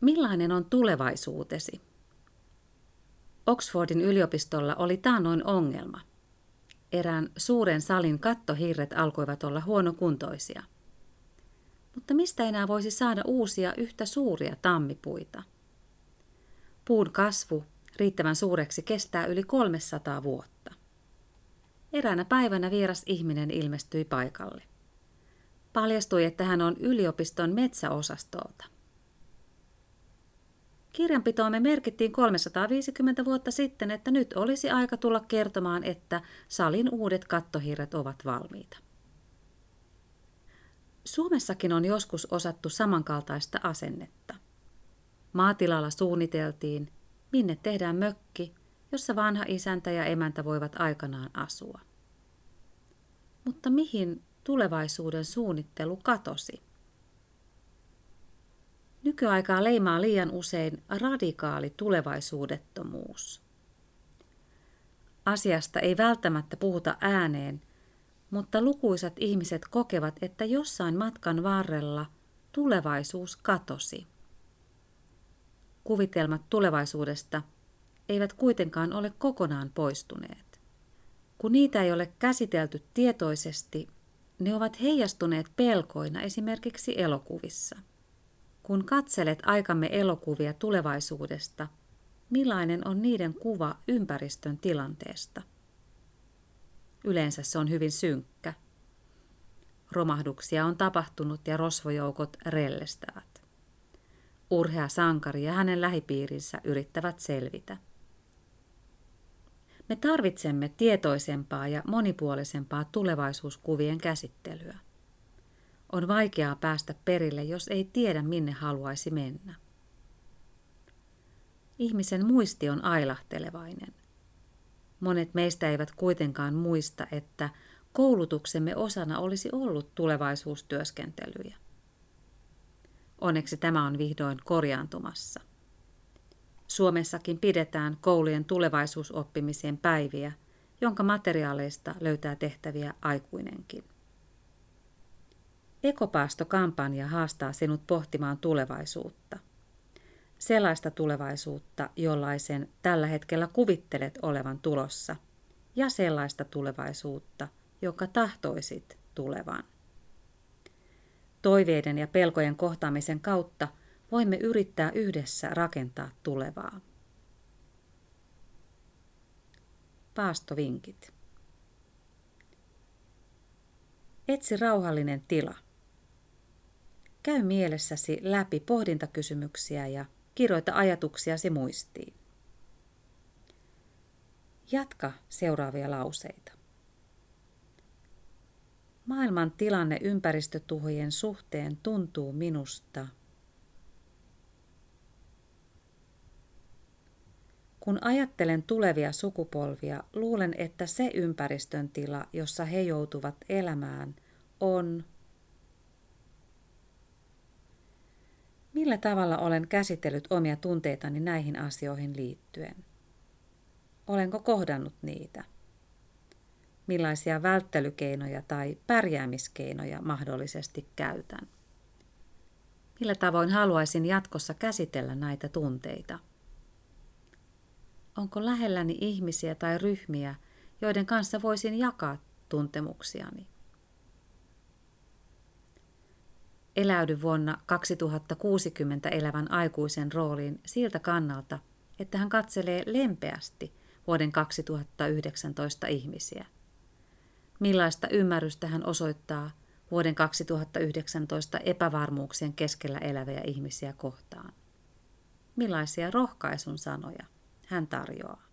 Millainen on tulevaisuutesi? Oxfordin yliopistolla oli taannoin ongelma. Erään suuren salin kattohirret alkoivat olla huonokuntoisia. Mutta mistä enää voisi saada uusia yhtä suuria tammipuita? Puun kasvu riittävän suureksi kestää yli 300 vuotta. Eräänä päivänä vieras ihminen ilmestyi paikalle. Paljastui, että hän on yliopiston metsäosastolta. Kirjanpitoomme merkittiin 350 vuotta sitten, että nyt olisi aika tulla kertomaan, että salin uudet kattohirret ovat valmiita. Suomessakin on joskus osattu samankaltaista asennetta. Maatilalla suunniteltiin, minne tehdään mökki, jossa vanha isäntä ja emäntä voivat aikanaan asua. Mutta mihin tulevaisuuden suunnittelu katosi? Nykyaikaa leimaa liian usein radikaali tulevaisuudettomuus. Asiasta ei välttämättä puhuta ääneen, mutta lukuisat ihmiset kokevat, että jossain matkan varrella tulevaisuus katosi. Kuvitelmat tulevaisuudesta eivät kuitenkaan ole kokonaan poistuneet. Kun niitä ei ole käsitelty tietoisesti, ne ovat heijastuneet pelkoina esimerkiksi elokuvissa. Kun katselet aikamme elokuvia tulevaisuudesta, millainen on niiden kuva ympäristön tilanteesta? Yleensä se on hyvin synkkä. Romahduksia on tapahtunut ja rosvojoukot rellestävät. Urhea sankari ja hänen lähipiirinsä yrittävät selvitä. Me tarvitsemme tietoisempaa ja monipuolisempaa tulevaisuuskuvien käsittelyä. On vaikeaa päästä perille, jos ei tiedä, minne haluaisi mennä. Ihmisen muisti on ailahtelevainen. Monet meistä eivät kuitenkaan muista, että koulutuksemme osana olisi ollut tulevaisuustyöskentelyjä. Onneksi tämä on vihdoin korjaantumassa. Suomessakin pidetään koulujen tulevaisuusoppimiseen päiviä, jonka materiaaleista löytää tehtäviä aikuinenkin. Ekopaasto-kampanja haastaa sinut pohtimaan tulevaisuutta. Sellaista tulevaisuutta, jollaisen tällä hetkellä kuvittelet olevan tulossa, ja sellaista tulevaisuutta, joka tahtoisit tulevan. Toiveiden ja pelkojen kohtaamisen kautta voimme yrittää yhdessä rakentaa tulevaa. Paastovinkit. Etsi rauhallinen tila. Käy mielessäsi läpi pohdintakysymyksiä ja kirjoita ajatuksiasi muistiin. Jatka seuraavia lauseita. Maailman tilanne ympäristötuhojen suhteen tuntuu minusta Kun ajattelen tulevia sukupolvia, luulen, että se ympäristön tila, jossa he joutuvat elämään, on Millä tavalla olen käsitellyt omia tunteitani näihin asioihin liittyen? Olenko kohdannut niitä? Millaisia välttelykeinoja tai pärjäämiskeinoja mahdollisesti käytän? Millä tavoin haluaisin jatkossa käsitellä näitä tunteita? Onko lähelläni ihmisiä tai ryhmiä, joiden kanssa voisin jakaa tuntemuksiani? Eläydy vuonna 2060 elävän aikuisen rooliin siltä kannalta, että hän katselee lempeästi vuoden 2019 ihmisiä. Millaista ymmärrystä hän osoittaa vuoden 2019 epävarmuuksien keskellä eläviä ihmisiä kohtaan? Millaisia rohkaisun sanoja hän tarjoaa?